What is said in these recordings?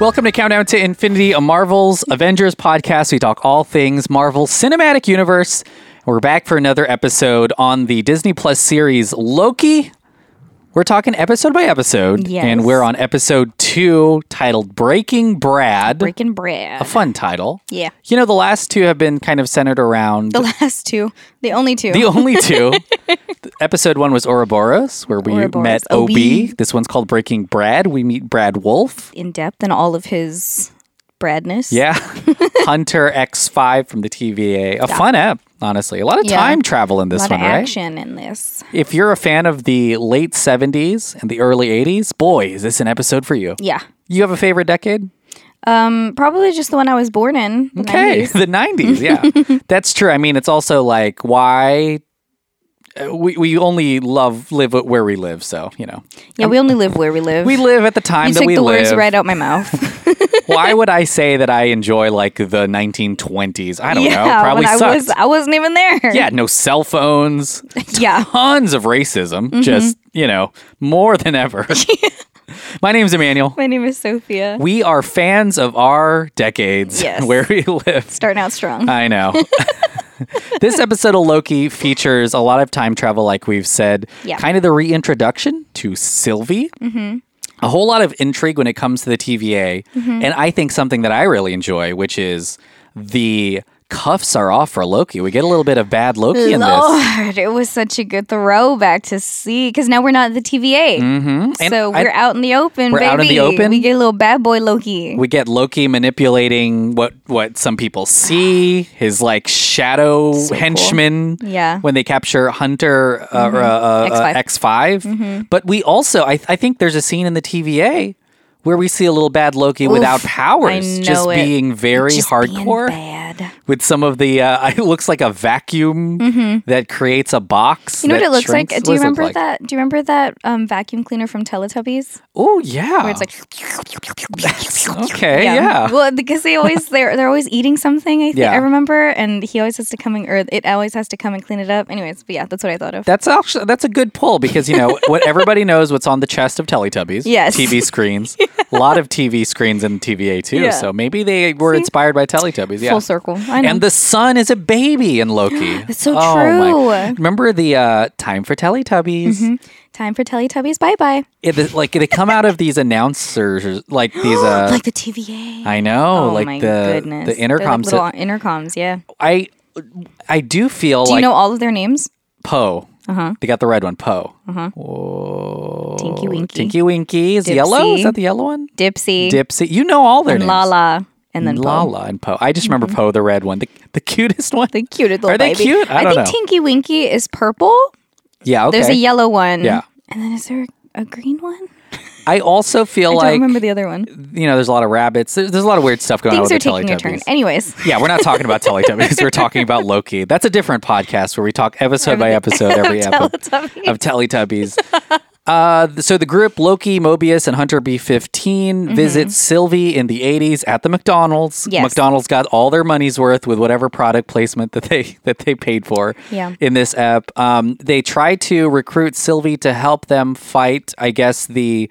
Welcome to Countdown to Infinity, a Marvel's Avengers podcast. We talk all things Marvel Cinematic Universe. We're back for another episode on the Disney Plus series Loki. We're talking episode by episode, Yes. and we're on episode two titled Breaking Brad. Breaking bread. a fun title. Yeah. You know, the last two have been kind of centered around The last two. The only two. the only two. episode one was Ouroboros, where we Ouroboros. met oh, OB. OB. This one's called Breaking Brad. We meet Brad Wolfe. in depth and all of his bradness. Yeah. Hunter X5 from the TVA. A fun app, honestly. A lot of Yeah. time travel in A this lot one, of right? action in this. If you're a fan of the late 70s and the early 80s, boy, is this an episode for you. Yeah. You have a favorite decade? Um, probably just the one I was born in. the Okay, 90s. the 90s, yeah. That's true. I mean, it's also like, why? uh, We, we only love live where we live, so you know Yeah, we only live where we live. we live at the time you that took we the live. words right out my mouth. Why would I say that I enjoy like the 1920s? I don't yeah, know. Probably when I sucked. was I wasn't even there. yeah, no cell phones, Yeah. tons of racism, Mm-hmm. just you know more than ever. My name is Emmanuel. My name is Sofia. We are fans of our decades Yes. where we live. Starting out strong. I know. this episode of Loki features a lot of time travel, like we've said. Yeah. Kind of the reintroduction to Sylvie. Mm-hmm. A whole lot of intrigue when it comes to the TVA. Mm-hmm. And I think something that I really enjoy, which is the cuffs are off for Loki. We get a little bit of bad Loki in this. Lord, it was such a good throwback to see because now we're not at the TVA. Mm-hmm. And So I- we're out in the open, We're baby. out in the open? We get a little bad boy Loki. we get Loki manipulating what what some people see, his like shadow So cool. henchman. Yeah. When they capture Hunter uh, Mm-hmm. uh, uh, X5. X5. But we also, I, I think there's a scene in the TVA where we see a little bad Loki without powers, just it. being very Just being hardcore bad. with some of the. Uh, it looks like a vacuum that creates a box. Mm-hmm. You know what it looks like? Do you does it look remember like? that? Do you remember that um, vacuum cleaner from Teletubbies? Oh yeah, Where it's like, okay, yeah. Well, because they always they're they're always eating something. I think Yeah. I remember, and he always has to come and or it always has to come and clean it up. Anyways, but yeah, that's what I thought of. That's actually that's a good pull because you know what everybody knows what's on the chest of Teletubbies. Yes. TV screens. A lot of TV screens in TVA too. Yeah. So maybe they were inspired by Teletubbies. Yeah. Full circle. I know. And the son is a baby in Loki. It's so Oh, my- true. Mm-hmm. Remember the uh, time for Teletubbies? Time for Teletubbies. Bye bye. Like they come out of these announcers, like these. Uh, like the TVA. I know, oh like my the goodness. the They're like intercoms. little intercoms. Yeah. I I do feel Do like you know all of their names? Po. Uh-huh. They got the red one, Po. Uh-huh. Tinky Winky. Tinky Winky is yellow. Is that the yellow one? Dipsy. Dipsy. You know all their and names. Laa-Laa. And then Po. Laa-Laa and Po. I just remember Po, the red one, the, the cutest one. The cutest little Are they baby. cute? I don't think know. Tinky Winky is purple. yeah, okay. There's a yellow one. Yeah. And then is there a green one? I also feel I don't like remember the other one. you know, there's a lot of rabbits. There's, there's a lot of weird stuff going Things on are with the taking a turn. Anyways, Yeah, we're not talking about Teletubbies. we're talking about Loki. That's a different podcast where we talk episode by episode every episode of Teletubbies. Uh, so the group Loki, Mobius, and Hunter B15 visit Sylvie in the 80s at the McDonald's. Mm-hmm. Yes. McDonald's got all their money's worth with whatever product placement that they that they paid for Yeah. in this app. Um, they try to recruit Sylvie to help them fight, I guess, the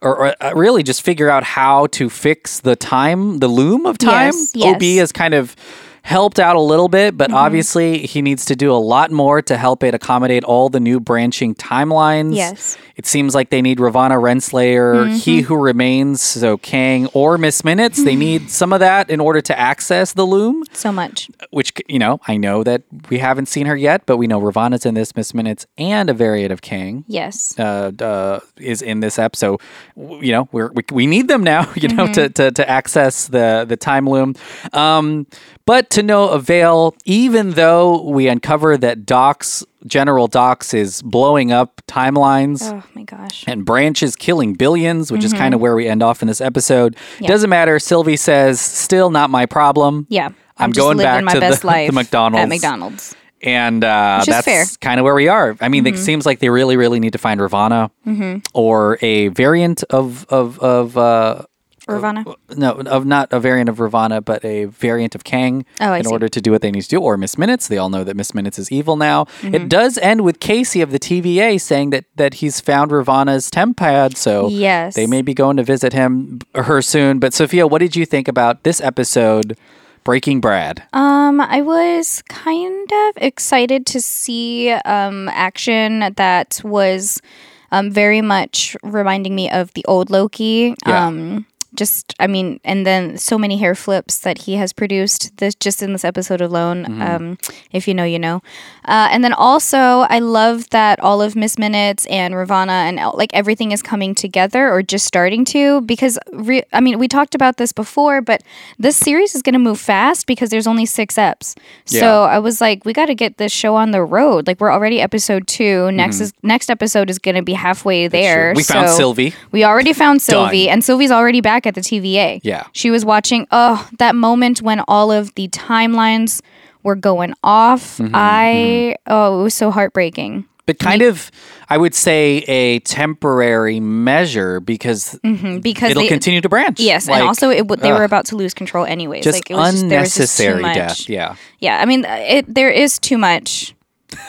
or, or uh, really just figure out how to fix the time, the loom of time. Yes, yes. Mm-hmm. OB has kind of helped out a little bit, but obviously he needs to do a lot more to help it accommodate all the new branching timelines. Yes. It seems like they need Ravonna Renslayer, He Mm-hmm. Who Remains, so Kang or Miss Minutes. They need some of that in order to access the loom, so much. which, you know, I know that we haven't seen her yet, but we know Ravonna's in this, Miss Minutes, and a variant of Kang Yes. uh, uh, is in this app. So, you know, we're, we, we need them now, you know, to, to, to access the, the time loom. Um, but to no avail, even though we uncover that Dox, General Dox is blowing up timelines. Oh my gosh. And Branch is killing billions, which is Mm-hmm. kind of where we end off in this episode. Doesn't matter. Sylvie says, still not my problem. Yeah. I'm just going back my to the- best the life McDonald's. At McDonald's. And uh, that's. Mm-hmm. kind of where we are. I mean, it seems like they really, really need to find Ravonna or a variant of of of uh, Ravonna. no, of not a variant of Ravonna, but a variant of Kang Oh, in see. order to do what they need to do, or Miss Minutes. They all know that Miss Minutes is evil now. Mm-hmm. It does end with Casey of the TVA saying that that he's found Ravonna's tempad, so Yes. they may be going to visit him her soon. But Sofia, what did you think about this episode, Breaking Brad? Um, I was kind of excited to see um action that was um very much reminding me of the old Loki. Yeah. Um just I mean, and then so many hair flips that he has produced this just in this episode alone. Mm-hmm. Um, if you know, you know. Uh, and then also, I love that all of Miss Minutes and Ravonna and like everything is coming together or just starting to. Because re- I mean, we talked about this before, but this series is going to move fast because there's only six eps. Yeah. So I was like, we got to get this show on the road. Like we're already episode two. Next is next episode is going to be halfway there. Mm-hmm. We found Sylvie. we already found Sylvie, Done. and Sylvie's already back at the TVA. Yeah. She was watching, oh, that moment when all of the timelines were going off. Mm-hmm, I, oh, it was so heartbreaking. But kind of, I would say, a temporary measure because Mhm, Because it'll they, continue to branch. Yes, Like, and also it, they ugh, were about to lose control anyways. just like it was just, there was just unnecessary death. Yeah. Yeah, I mean, it there is too much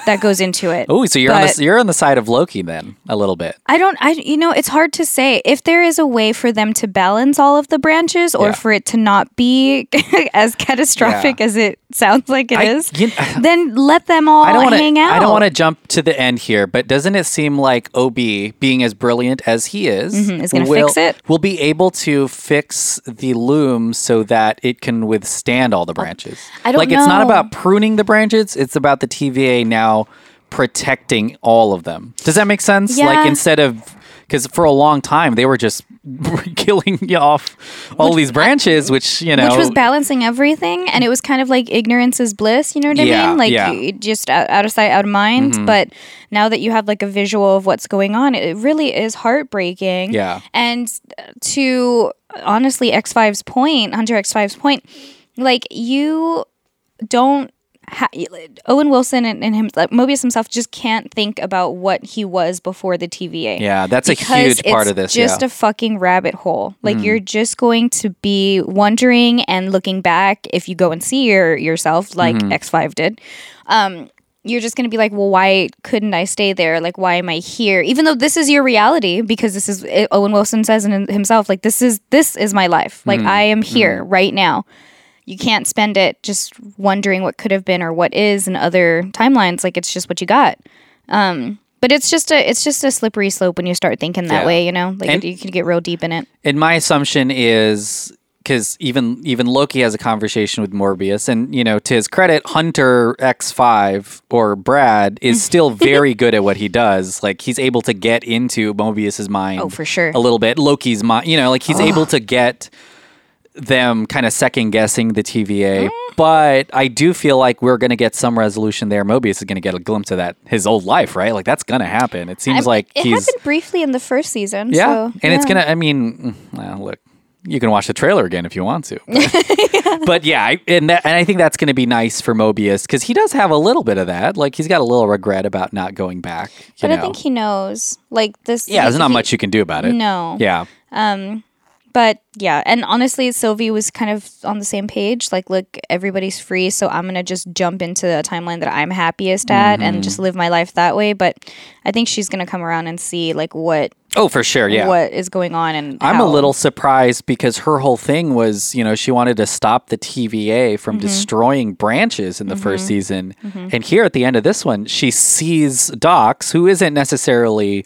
that goes into it. Oh, so you're on the you're on the side of Loki then a little bit. I don't I you know it's hard to say if there is a way for them to balance all of the branches or Yeah. for it to not be as catastrophic as it sounds like it I- is. you- then let them all I don't want to. hang out. I don't want to jump to the end here, but doesn't it seem like Ob, being as brilliant as he is, Mhm, is gonna will, fix it? Will be able to fix the loom so that it can withstand all the branches. I don't like it's not know. about pruning the branches; it's about the TVA now protecting all of them. Does that make sense? Yeah. Like instead of because for a long time they were just killing you off all these branches, which you know, Which was balancing everything, and it was kind of like ignorance is bliss. You know what I Yeah, mean? Like yeah. Mm-hmm. just out, of sight, out of mind. But now that you have like a visual of what's going on, it really is heartbreaking. Yeah. And to honestly, X 5's point, Hunter X 5's point, like you don't. Ha- Owen Wilson and, and him, like, Mobius himself, just can't think about what he was before the TVA. yeah, that's a huge part of this. Just yeah. a fucking rabbit hole. Like Mm-hmm. you're just going to be wondering and looking back if you go and see your yourself, like Mm-hmm. X5 did. Um, you're just going to be like, well, why couldn't I stay there? Like, why am I here? Even though this is your reality, because this is eh, Owen Wilson says in himself, like this is this is my life. Like Mm-hmm. I am here right now. You can't spend it just wondering what could have been or what is in other timelines. Like it's just what you got. Um, but it's just a it's just a slippery slope when you start thinking that Yeah. way. You know, like And- you can get real deep in it. And my assumption is because even even Loki has a conversation with Mobius, and you know, to his credit, Hunter X Five or Brad is still very good at what he does. Like he's able to get into Mobius's mind. Oh, for sure. A little bit. Loki's mind. You know, like he's able to get them kind of second guessing the TVA. Mm. But I do feel like we're going to get some resolution there. Mobius is going to get a glimpse of that his old life, right? Like that's going to happen. It seems I- like it he's happened briefly in the first season. yeah, so, and it's gonna. I mean, mm, well, look, you can watch the trailer again if you want to. But, but yeah, I, and that, and I think that's gonna be nice for Mobius because he does have a little bit of that. Like he's got a little regret about not going back. But know? I think he knows. Like this. yeah, there's not he- much you can do about it. No. Yeah, But yeah, and honestly, Sylvie was kind of on the same page. Like, look, everybody's free, so I'm gonna just jump into a timeline that I'm happiest at Mm-hmm. and just live my life that way. But I think she's gonna come around and see like what Oh, for sure. Yeah. what is going on and I'm how. a little surprised because her whole thing was, you know, she wanted to stop the TVA from Mm-hmm. destroying branches in the first season. And here at the end of this one, she sees Dox, who isn't necessarily,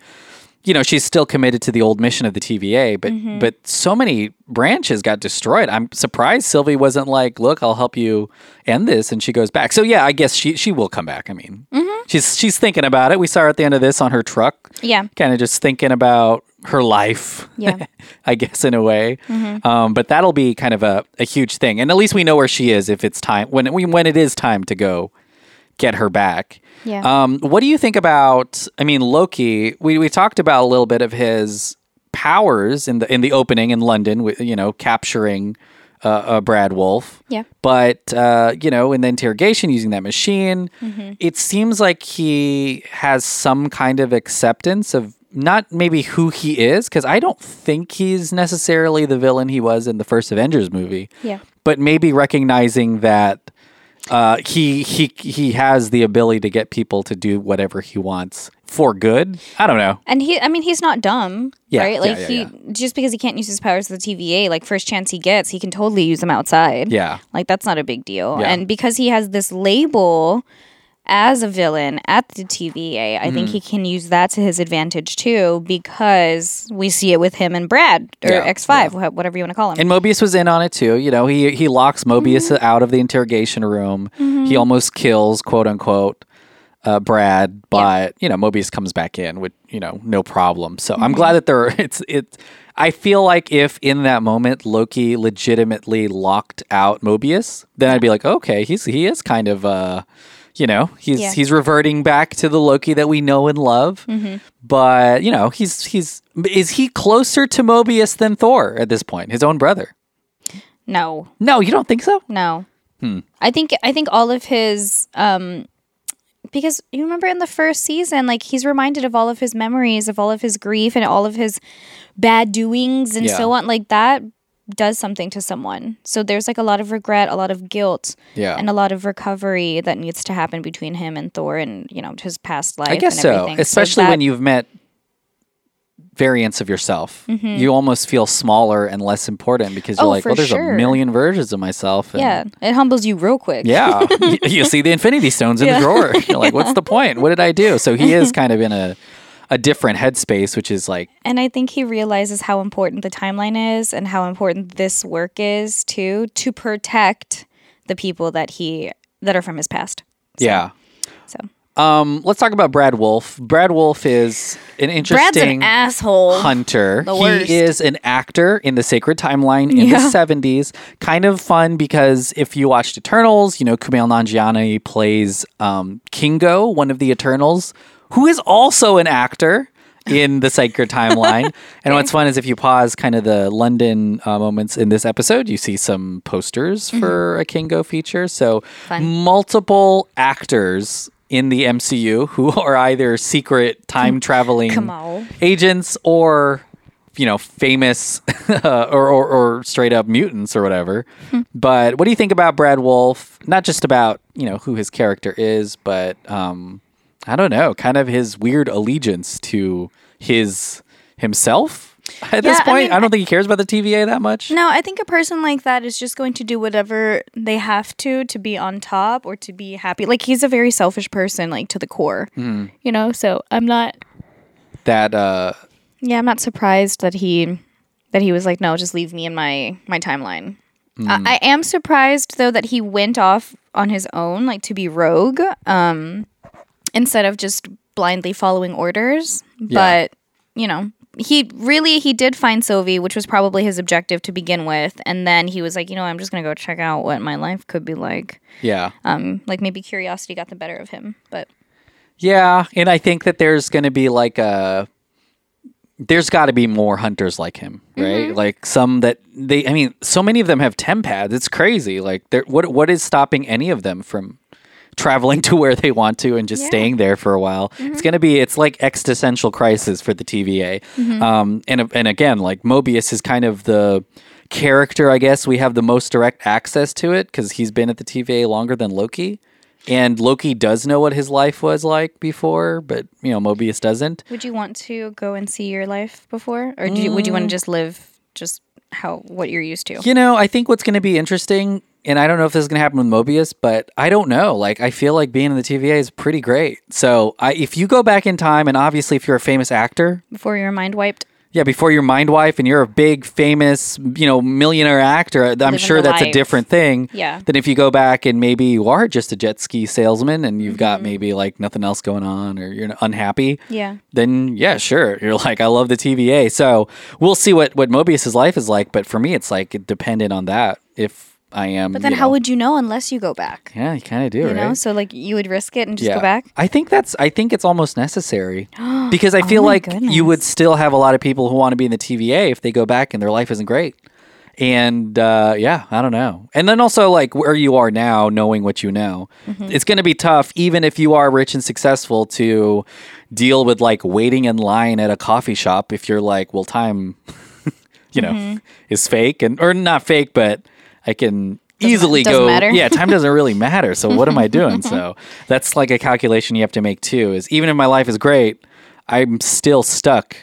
you know, she's still committed to the old mission of the TVA, but Mm-hmm. but so many branches got destroyed. I'm surprised Sylvie wasn't like, "Look, I'll help you end this," and she goes back. So yeah, I guess she she will come back. I mean, Mm-hmm. she's she's thinking about it. We saw her at the end of this on her truck Yeah. kind of just thinking about her life. Yeah. I guess in a way. Um, but that'll be kind of a, a huge thing, and at least we know where she is if it's time when when it is time to go get her back. Yeah. Um, what do you think about? I mean, Loki. We we talked about a little bit of his powers in the in the opening in London. With you know capturing uh, uh, Brad Wolfe. Yeah. But uh, you know, in the interrogation using that machine, Mm-hmm. it seems like he has some kind of acceptance of not maybe who he is because I don't think he's necessarily the villain he was in the first Avengers movie. Yeah. But maybe recognizing that uh, he he he has the ability to get people to do whatever he wants for good. I don't know. And he, I mean, he's not dumb, Yeah, right? Like yeah, he, yeah. just because he can't use his powers with the TVA, like first chance he gets, he can totally use them outside. Yeah. Like that's not a big deal. And because he has this label as a villain at the TVA, I Mm-hmm. think he can use that to his advantage too because we see it with him and Brad or Yeah, X5, wha- whatever you want to call him. And Mobius was in on it too. You know, he he locks Mobius Mm-hmm. out of the interrogation room. He almost kills quote unquote uh, Brad, but you know Mobius comes back in with you know no problem. So Mm-hmm. I'm glad that there it's it's. I feel like if in that moment Loki legitimately locked out Mobius, then I'd be like, okay, he's he is kind of uh, you know, he's Yeah. he's reverting back to the Loki that we know and love. Mm-hmm. But you know, he's he's is he closer to Mobius than Thor at this point, his own brother? no, No, you don't think so? no. Hmm. I think I think all of his um because you remember in the first season like he's reminded of all of his memories of all of his grief and all of his bad doings and Yeah. so on like that does something to someone. So there's like a lot of regret, a lot of guilt Yeah. and a lot of recovery that needs to happen between him and Thor and you know his past life I guess and so, everything. especially that, when you've met variants of yourself. Mm-hmm. You almost feel smaller and less important because you're Oh, like, well, there's sure. a million versions of myself. and- Yeah, it humbles you real quick. Yeah. you, you see the Infinity Stones in Yeah. the drawer. You're like, what's the point? What did I do? So he is kind of in a a different headspace, which is like, And I think he realizes how important the timeline is and how important this work is too to protect the people that he that are from his past. yeah. So Um, let's talk about Brad Wolfe. Brad Wolfe is an interesting an asshole. hunter. The he worst. is an actor in the Sacred Timeline in Yeah. the 70s. Kind of fun because if you watched Eternals, you know, Kumail Nanjiani plays um, Kingo, one of the Eternals, who is also an actor in the Sacred Timeline. And what's fun is if you pause kind of the London uh, moments in this episode, you see some posters for a Kingo feature. So Fun. multiple actors in the MCU who are either secret time traveling agents or you know famous or, or, or straight up mutants or whatever but what do you think about brad wolfe not just about you know who his character is but um i don't know kind of his weird allegiance to his himself at this Yeah, I point I, mean, don't think he cares about the tva that much No, I think a person like that is just going to do whatever they have to to be on top or to be happy. Like he's a very selfish person, like to the core. Mm-hmm. You know, so I'm not. that uh Yeah, I'm not surprised that he that he was like, no, just leave me in my my timeline. I, I am surprised though that he went off on his own, like to be rogue, um, instead of just blindly following orders. But you know, he really he did find Sylvie, which was probably his objective to begin with, and then he was like, you know, I'm just gonna go check out what my life could be like. yeah Um, like maybe curiosity got the better of him, but Yeah, and I think that there's going to be like a there's got to be more hunters like him, right? Like some that they I mean, so many of them have tempads. It's crazy. Like there what what is stopping any of them from traveling to where they want to and just staying there for a while? It's going to be it's like existential crisis for the TVA. Um and and again, like Mobius is kind of the character, I guess, we have the most direct access to it cuz he's been at the TVA longer than Loki. And Loki does know what his life was like before, but you know Mobius doesn't. Would you want to go and see your life before, or do you, would you want to Mm. just live just how what you're used to? You know, I think what's going to be interesting, and I don't know if this is going to happen with Mobius, but I don't know. Like, I feel like being in the TVA is pretty great. So, I, if you go back in time, and obviously if you're a famous actor, Before your mind wiped. yeah, before you're mind wife and you're a big famous, you know, millionaire actor, I'm Living sure that's a different thing. Yeah. Than if you go back and maybe you are just a jet ski salesman and you've Mm-hmm. got maybe like nothing else going on or you're unhappy. Yeah. then yeah, sure. You're like, I love the TVA. So we'll see what what Mobius's life is like. But for me, it's like it dependent on that. If I am, But then how know- would you know unless you go back? Yeah, you kind of do, You right? know, so like you would risk it and just yeah. go back. I think that's. I think it's almost necessary because I feel Oh like you would still have a lot of people who want to be in the TVA if they go back and their life isn't great. And uh, yeah, I don't know. And then also like where you are now, knowing what you know, Mm-hmm. it's going to be tough, even if you are rich and successful, to deal with like waiting in line at a coffee shop if you're like, well, time, you know, Mm-hmm. is fake and or not fake, but I can easily doesn't go. matter. Yeah, time doesn't really matter. So what am I doing? So that's like a calculation you have to make too. Is even if my life is great, I'm still stuck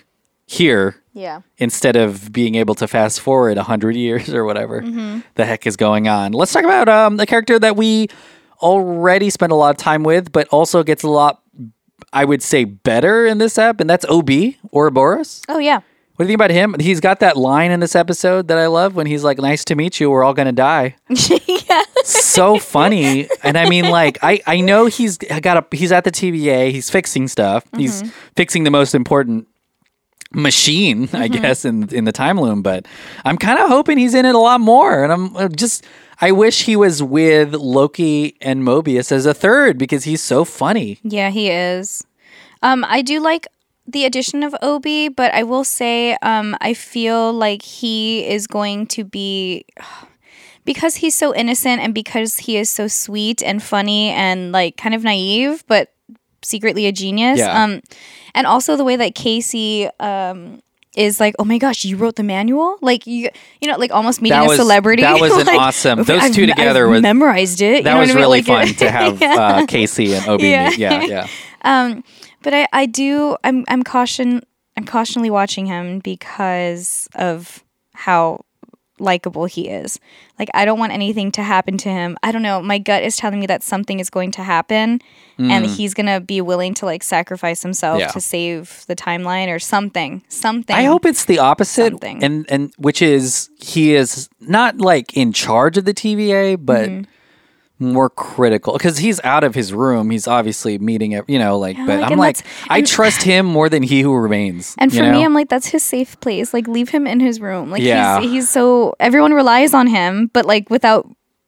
here Yeah. instead of being able to fast forward 100 years or whatever Mm-hmm. the heck is going on. Let's talk about um, a character that we already spent a lot of time with, but also gets a lot, I would say, better in this app, and that's OB, Ouroboros. Oh yeah. What do you think about him? He's got that line in this episode that I love when he's like, Nice to meet you, we're all going to die. yeah. so funny. And I mean, like, I, I know he's got a he's at the TVA. He's fixing stuff. He's fixing the most important machine, I guess, in in the time loom. But I'm kind of hoping he's in it a lot more. And I'm uh, just I wish he was with Loki and Mobius as a third because he's so funny. Yeah, he is. Um, I do like the addition of Obi, but I will say, um, I feel like he is going to be because he's so innocent and because he is so sweet and funny and like kind of naive, but secretly a genius. Yeah. Um, and also the way that Casey um is like, oh my gosh, you wrote the manual, like you, you know, like almost meeting That a celebrity. that was an awesome- those I've- two together I've was- memorized it. That was I mean? really Like, fun to have uh, Casey and Obi Yeah. meet. Yeah, yeah. Um, but I, I do I'm I'm caution I'm cautionally watching him because of how likable he is. Like I don't want anything to happen to him. I don't know. My gut is telling me that something is going to happen and he's going to be willing to like sacrifice himself Mm. Yeah. to save the timeline or something. Something. I hope it's the opposite, Something. and and which is he is not like in charge of the TVA, but Mm-hmm. More critical because he's out of his room. He's obviously meeting, ev- you know, like. but like, I'm like, I trust him more than he who remains. And for me. I'm like, that's his safe place. Like, leave him in his room. Like, Yeah. he's, he's so, everyone relies on him, but like without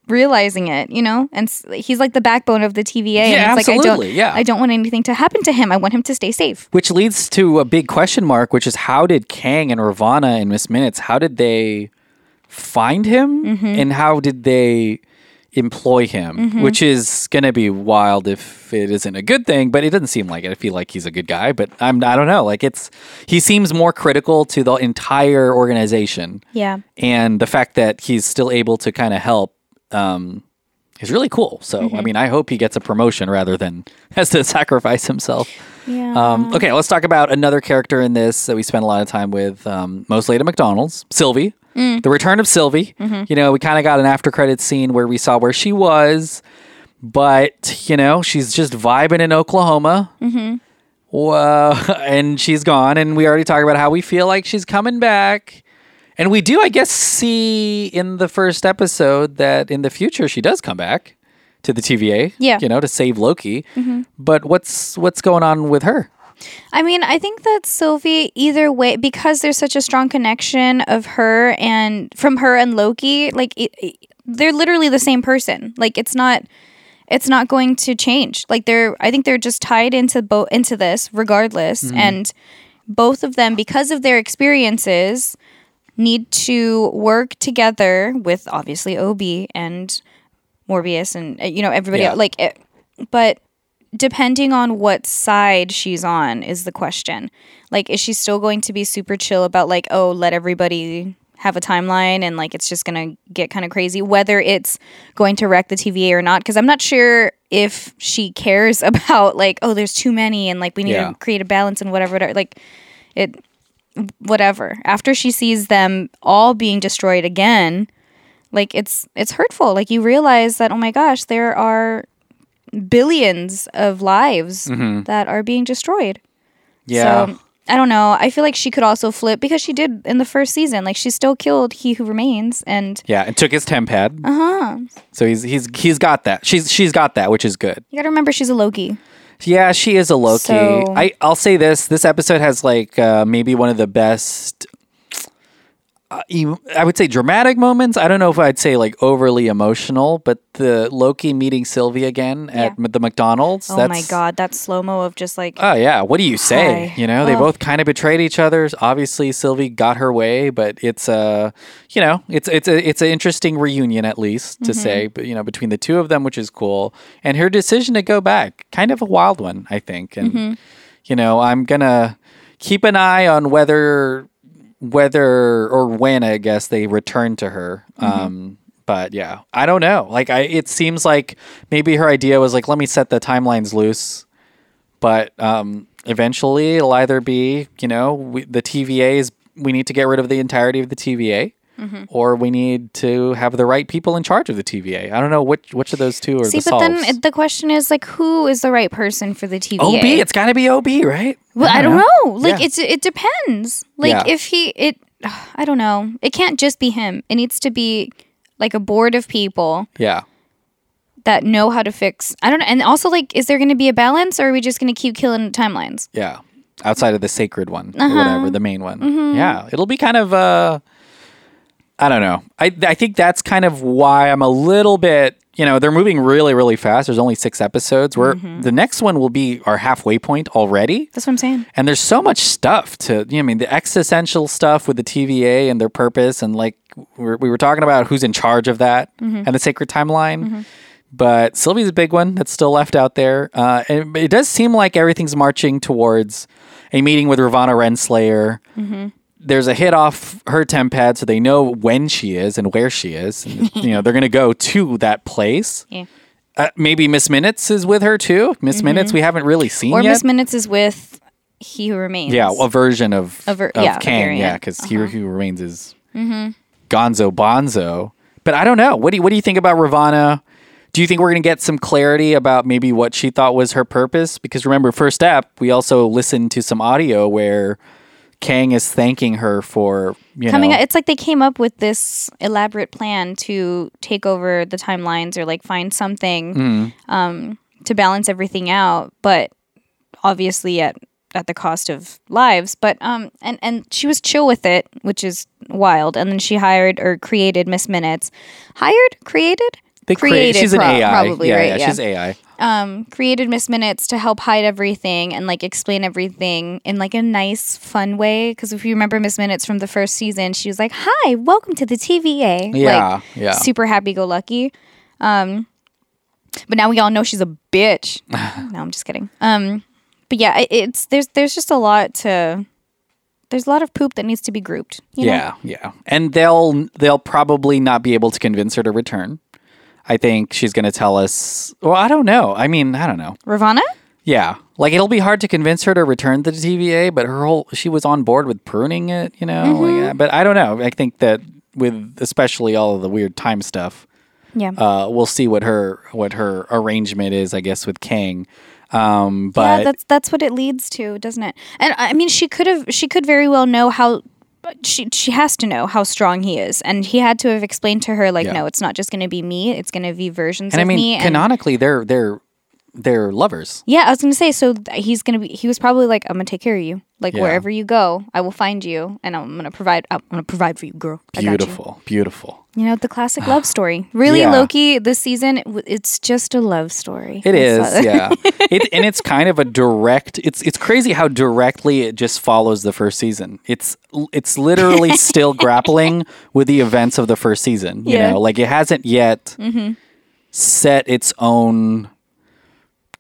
realizing it, you know? And he's like the backbone of the TVA. Yeah, and it's like, I absolutely, don't, yeah. I don't want anything to happen to him. I want him to stay safe. Which leads to a big question mark, which is how did Kang and Ravonna and Miss Minutes, how did they find him Mm-hmm. and how did they employ him? Which is gonna be wild if it isn't a good thing, but it doesn't seem like it. I feel like he's a good guy, but I'm I don't know. Like it's he seems more critical to the entire organization. Yeah. And the fact that he's still able to kind of help um is really cool. So Mm-hmm. I mean I hope he gets a promotion rather than has to sacrifice himself. Yeah. Um, okay, let's talk about another character in this that we spent a lot of time with, um, mostly at McDonald's, Sylvie. Mm. The return of Sylvie. Mm-hmm. You know, we kind of got an after credit scene where we saw where she was, but you know, she's just vibing in Oklahoma. Mm-hmm. Whoa, and she's gone, and we already talked about how we feel like she's coming back. And we do, I guess, see in the first episode that in the future she does come back to the TVA. Yeah. you know, to save Loki. Mm-hmm. But what's what's going on with her? I mean, I think that Sylvie, either way, because there's such a strong connection of her and from her and Loki, like it, it- they're literally the same person. Like it's not, it's not going to change. Like they're, I think they're just tied into both into this regardless, mm-hmm. and both of them, because of their experiences, need to work together with obviously Ob and Mobius and you know everybody Yeah. else. Like, it, but depending on what side she's on is the question. Like, is she still going to be super chill about like, oh, let everybody have a timeline and like it's just gonna get kind of crazy, whether it's going to wreck the TVA or not? Because I'm not sure if she cares about like, oh, there's too many and like we need Yeah. to create a balance and whatever. whatever. Like, it, whatever. After she sees them all being destroyed again, like it's it's hurtful. Like you realize that oh my gosh, there are billions of lives that are being destroyed. Mm-hmm. Yeah. So I don't know. I feel like she could also flip because she did in the first season. Like she still killed He Who Remains, and yeah, and took his temp pad. uh huh. So he's he's he's got that. She's she's got that, which is good. You gotta remember she's a Loki. Yeah, she is a Loki. So- I I'll say this: this episode has like uh, maybe one of the best. Uh, I would say dramatic moments. I don't know if I'd say like overly emotional, but the Loki meeting Sylvie again at m- the McDonald's. Oh that's, my god, that slow mo of just like Oh yeah, what do you say? Hi. You know, they Oh. both kind of betrayed each other. Obviously, Sylvie got her way, but it's a, you know, it's it's a it's an interesting reunion at least to mm-hmm. say, but you know, between the two of them, which is cool, and her decision to go back, kind of a wild one, I think, and mm-hmm. you know, I'm gonna keep an eye on whether whether or when I guess they return to her. Um, but yeah, I don't know. Like, I it seems like maybe her idea was like, let me set the timelines loose, but um, eventually it'll either be, you know, we, the TVA is we need to get rid of the entirety of the TVA. Mm-hmm. Or we need to have the right people in charge of the TVA. I don't know which which of those two are See, the but solves. then the question is like, who is the right person for the TVA? OB, it's got to be OB, right? Well, I don't know. Like Yeah. it's it depends. Like Yeah. if he it I don't know. It can't just be him. It needs to be like a board of people Yeah. that know how to fix. I don't know. And also like is there going to be a balance or are we just going to keep killing timelines? Yeah. Outside of the sacred one Uh-huh. whatever, the main one. Mm-hmm. Yeah. It'll be kind of uh I don't know. I I think that's kind of why I'm a little bit, you know, they're moving really really fast. There's only 6 episodes. Where Mm-hmm. the next one will be our halfway point already. That's what I'm saying. And there's so much stuff to, you know, I mean, the existential stuff with the TVA and their purpose, and like we're, we were talking about who's in charge of that Mm-hmm. and the sacred timeline. But Sylvie's a big one that's still left out there. Uh, and it does seem like everything's marching towards a meeting with Ravonna Renslayer. Mm-hmm. There's a hit off her temp pad, so they know when she is and where she is. And, you know, they're going to go to that place. Yeah. Uh, maybe Miss Minutes is with her too. Miss Minutes, we haven't really seen Mm-hmm. Or yet. Miss Minutes is with He Who Remains. Yeah, a version of, A ver- of yeah, Kang. Yeah, because He Who Remains is Gonzo Bonzo. But I don't know. What do you, what do you think about Ravonna? Do you think we're going to get some clarity about maybe what she thought was her purpose? Because remember, first step, we also listened to some audio where Kang is thanking her for you Coming know. out, it's like they came up with this elaborate plan to take over the timelines or like find something Mm-hmm. um, to balance everything out, but obviously at at the cost of lives. But um, and and she was chill with it, which is wild. And then she hired or created Miss Minutes, hired, created, they create, she's an AI. probably yeah, right. yeah, she's AI. Um, created Miss Minutes to help hide everything and like explain everything in like a nice, fun way. Because if you remember Miss Minutes from the first season, she was like, "Hi, welcome to the TVA." Yeah, like, yeah. super happy-go-lucky. Um, but now we all know she's a bitch. no, I'm just kidding. Um, but yeah, it, it's there's there's just a lot to. There's a lot of poop that needs to be grouped. You know? Yeah, yeah. And they'll they'll probably not be able to convince her to return. I think she's going to tell us. Well, I don't know. I mean, I don't know. Ravonna. Yeah, like it'll be hard to convince her to return to the TVA, but her whole she was on board with pruning it, you know. Mm-hmm. Like, uh, but I don't know. I think that with especially all of the weird time stuff, Yeah. uh, we'll see what her what her arrangement is. I guess with Kang. Um, but yeah, that's that's what it leads to, doesn't it? And I mean, she could have, she could very well know how. But she she has to know how strong he is, and he had to have explained to her like, Yeah. no, it's not just going to be me; it's going to be versions of me. and I of mean, me. And canonically, they're they're they're lovers. yeah, I was going to say, so th- he's going to be. He was probably like, I'm going to take care of you. Like Yeah. wherever you go, I will find you, and I'm going to provide. I'm to provide for you, girl. I got you. Beautiful, beautiful. You know the classic love story. Really, Yeah. Loki. This season, w- it's just a love story. It is, yeah. It, and it's kind of a direct. It's it's crazy how directly it just follows the first season. It's it's literally still grappling with the events of the first season. You Yeah. know, like it hasn't yet mm-hmm. set its own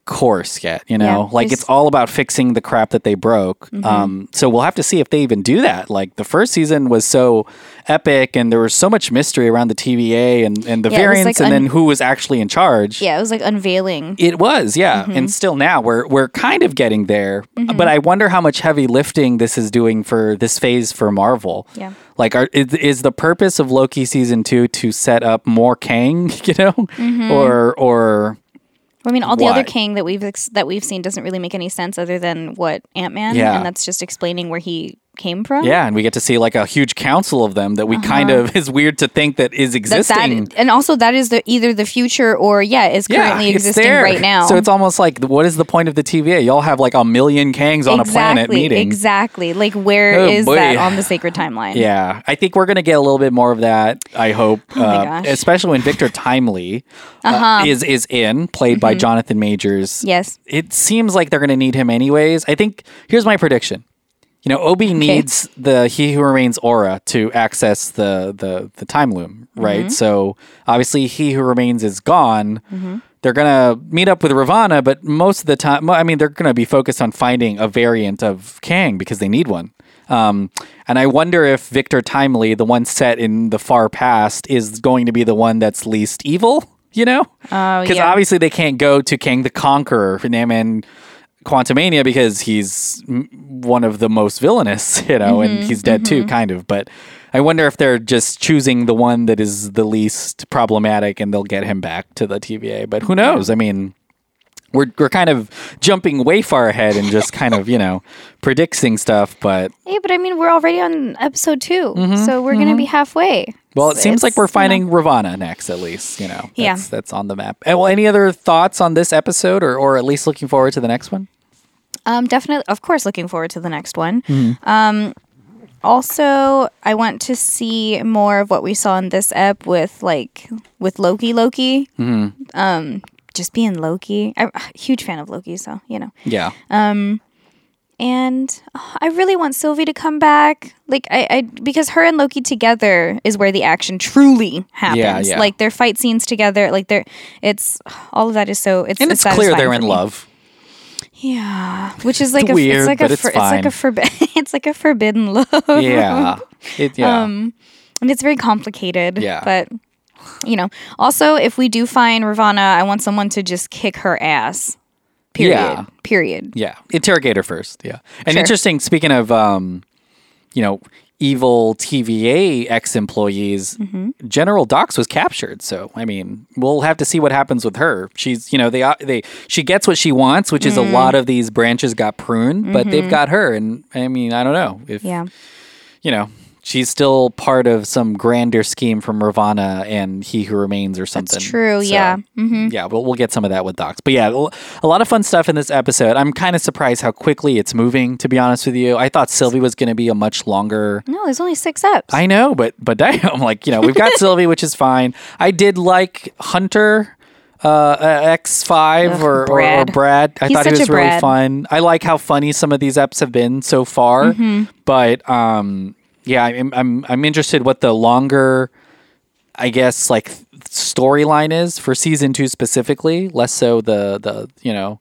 course yet. You know, Yeah, like Mm-hmm. it's all about fixing the crap that they broke. Um, so we'll have to see if they even do that. Like the first season was so epic, and there was so much mystery around the TVA and and the Yeah, variants, like and un- then who was actually in charge. Yeah, it was like unveiling. It was, yeah, Mm-hmm. and still now we're we're kind of getting there. But I wonder how much heavy lifting this is doing for this phase for Marvel. Yeah. like are, is, is the purpose of Loki season two to set up more Kang? You know, Mm-hmm. or or I mean, all the Why? other Kang that we've ex- that we've seen doesn't really make any sense other than what Ant Man, Yeah. and that's just explaining where he came from. yeah, and we get to see like a huge council of them that we kind of is weird to think that is Uh-huh. that, existing. that and also that is the either the future or yeah is currently it's existing there. right now. So it's almost like, what is the point of the TVA? Y'all have like a million Kangs on a planet exactly meeting. exactly like where Oh, is boy. that on the sacred timeline? Yeah, I think we're going to get a little bit more of that. I hope, Oh uh, especially when Victor Timely uh, Uh-huh. is is in, played by Jonathan Majors. Yes. it seems like they're going to need him anyways. I think here's my prediction. You know, Obi needs the He Who Remains aura to access the the the time loom, right? Mm-hmm. So obviously, He Who Remains is gone. they're gonna meet up with Ravonna, but most of the time, I mean, they're gonna be focused on finding a variant of Kang because they need one. Um, and I wonder if Victor Timely, the one set in the far past, is going to be the one that's least evil. You know, Oh, because yeah. obviously they can't go to Kang the Conqueror for and Quantumania because he's one of the most villainous, you know, and mm-hmm, he's dead too, mm-hmm. kind of. But I wonder if they're just choosing the one that is the least problematic and they'll get him back to the TVA. But who knows? I mean, we're we're kind of jumping way far ahead and just kind of you know predicting stuff. But Yeah, but I mean, we're already on episode 2 mm-hmm, so we're gonna be halfway. Mm-hmm, well, it So seems like we're you know, finding Ravonna next, at least. You know, Yeah. that's, that's on the map. And, well, any other thoughts on this episode, or or at least looking forward to the next one? Um, definitely, of course, looking forward to the next one. Mm-hmm. Um, also, I want to see more of what we saw in this ep with like with Loki. Loki, Mm-hmm. um, just being Loki. I'm a huge fan of Loki, so you know. Yeah. And oh, I really want Sylvie to come back, like I, I because her and Loki together is where the action truly happens. yeah. yeah. Like their fight scenes together, like they're it's all of that is so it's and it's it's clear they're in me. love. Yeah, which is like It's a weird, it's like but a it's for- it's like a forbidden it's like a forbidden love. Yeah. It, yeah. Um, and it's very complicated. Yeah. But you know, also if we do find Ravonna, I want someone to just kick her ass. Period. Yeah. Period. yeah. Interrogate her first. Yeah. And Sure. interesting. Speaking of, um, you know, evil TVA ex employees, Mm-hmm. General Dox was captured. So I mean, we'll have to see what happens with her. She's, you know, they uh, they she gets what she wants, which is Mm-hmm. a lot of these branches got pruned, but they've got her, and I mean, I don't know if Yeah. you know. She's still part of some grander scheme from Ravonna and He Who Remains or something. true, yeah. Mm-hmm. Yeah, we'll, we'll get some of that with Dox. But yeah, a lot of fun stuff in this episode. I'm kind of surprised how quickly it's moving, to be honest with you. I thought Sylvie was going to be a much longer. No, there's only six eps. I know, but but damn, like you know, we've got Sylvie, which is fine. I did like Hunter uh, X five or, or or Brad. I He's thought he such was really fun. I like how funny some of these eps have been so far. Mm-hmm. But um, yeah, I'm I'm I'm interested what the longer. I guess like storyline is for season two specifically, less so the the you know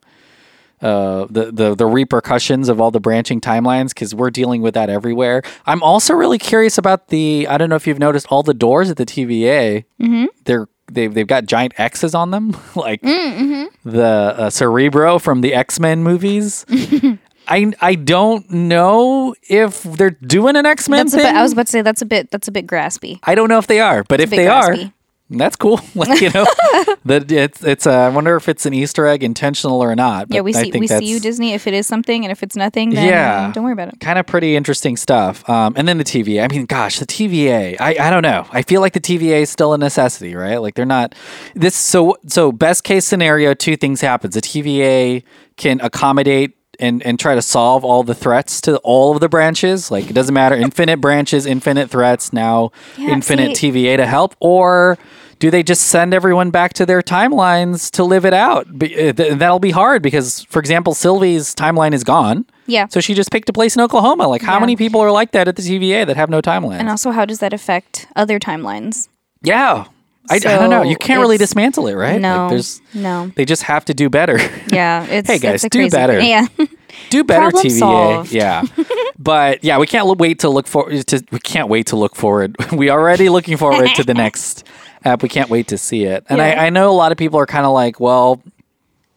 uh, the, the the repercussions of all the branching timelines because we're dealing with that everywhere. I'm also really curious about the I don't know if you've noticed all the doors at the TVA. Mm-hmm. They're they've they've got giant X's on them, like the uh, Cerebro from the X Men movies. I I don't know if they're doing an X Men thing. bit, I was about to say that's a bit that's a bit graspy. I don't know if they are, but if they graspy. are, that's cool. like you know, that it's it's. Uh, I wonder if it's an Easter egg, intentional or not. Yeah, we see we see you Disney if it is something, and if it's nothing, then Yeah. don't worry about it. Kind of pretty interesting stuff. Um, and then the TVA. I mean, gosh, the TVA. I, I don't know. I feel like the TVA is still a necessity, right? Like they're not this. So so best case scenario, two things happens. The TVA can accommodate. And, and try to solve all the threats to all of the branches. Like it doesn't matter, infinite branches, infinite threats. Now, Yeah, infinite see- TVA to help, or do they just send everyone back to their timelines to live it out? Be- uh, th- That'll be hard because, for example, Sylvie's timeline is gone. Yeah. So she just picked a place in Oklahoma. Like, how Yeah. many people are like that at the TVA that have no timeline? And also, how does that affect other timelines? yeah. I, I don't know. You can't really dismantle it, right? No, Like, there's, no. they just have to do better. Yeah, it's Hey, guys, it's do better. thing. Yeah, do better, Problem TVA. solved. Yeah. but yeah, we can't wait to look for to we can't wait to look forward. we are already looking forward to the next app. We can't wait to see it. And Yeah. I, I know a lot of people are kind of like, well,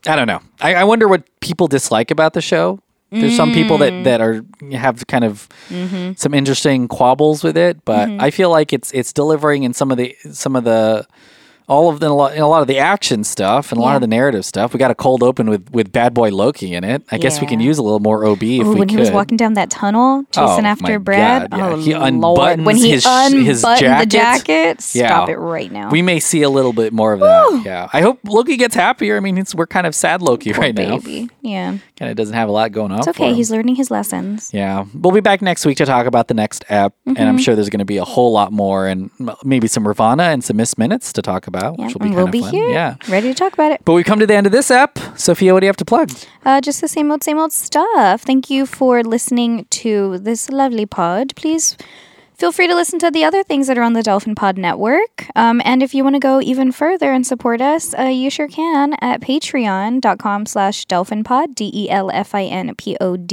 I don't know. I, I wonder what people dislike about the show. There's some people Mm. that, that are have kind of Mm-hmm. some interesting quabbles with it, but I feel like it's it's delivering in some of the some of the all of the a lot, a lot of the action stuff and a lot of the narrative stuff. We got a cold open with with Bad Boy Loki in it. I guess we can use a little more OB if Ooh, we when could. he was walking down that tunnel chasing Oh, after Brad. God, yeah. Oh He unbuttons When he his unbuttoned his the jacket. jacket, Yeah. stop it right now. we may see a little bit more of that. Yeah, I hope Loki gets happier. I mean, it's, we're kind of sad Loki Poor right now. baby. Yeah, Kind of doesn't have a lot going on. it's okay. He's learning his lessons. Yeah, we'll be back next week to talk about the next app, and Mm-hmm. I'm sure there's going to be a whole lot more, and maybe some Ravonna and some Miss Minutes to talk about, Yeah, which will be we'll be fun. here, Yeah, ready to talk about it. but we come to the end of this app. Sofia, what do you have to plug? Uh, just the same old, same old stuff. Thank you for listening to this lovely pod. Please feel free to listen to the other things that are on the Delfin Pod Network. Um, and if you want to go even further and support us, uh, you sure can at patreon.com slash delfinpod, D-E-L-F-I-N-P-O-D.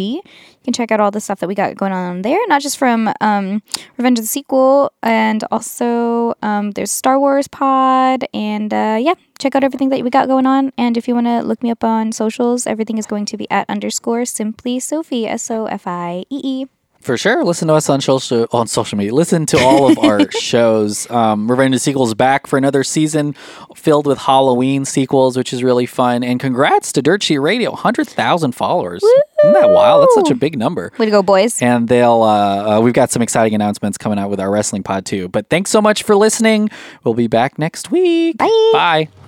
You can check out all the stuff that we got going on there, not just from um, Revenge of the Sequel, and also um, there's Star Wars Pod, and uh, yeah, check out everything that we got going on. And if you want to look me up on socials, everything is going to be at underscore simply Sophie, S O F I E E. For sure. Listen to us on social on social media. Listen to all of our shows. Um, Revenge of the Sequels back for another season filled with Halloween sequels, which is really fun. And congrats to Dirt Sheet Radio, hundred thousand followers. Isn't that wild? That's such a big number. Way to go, boys. And they'll uh, uh, we've got some exciting announcements coming out with our wrestling pod too. But thanks so much for listening. We'll be back next week. Bye. Bye.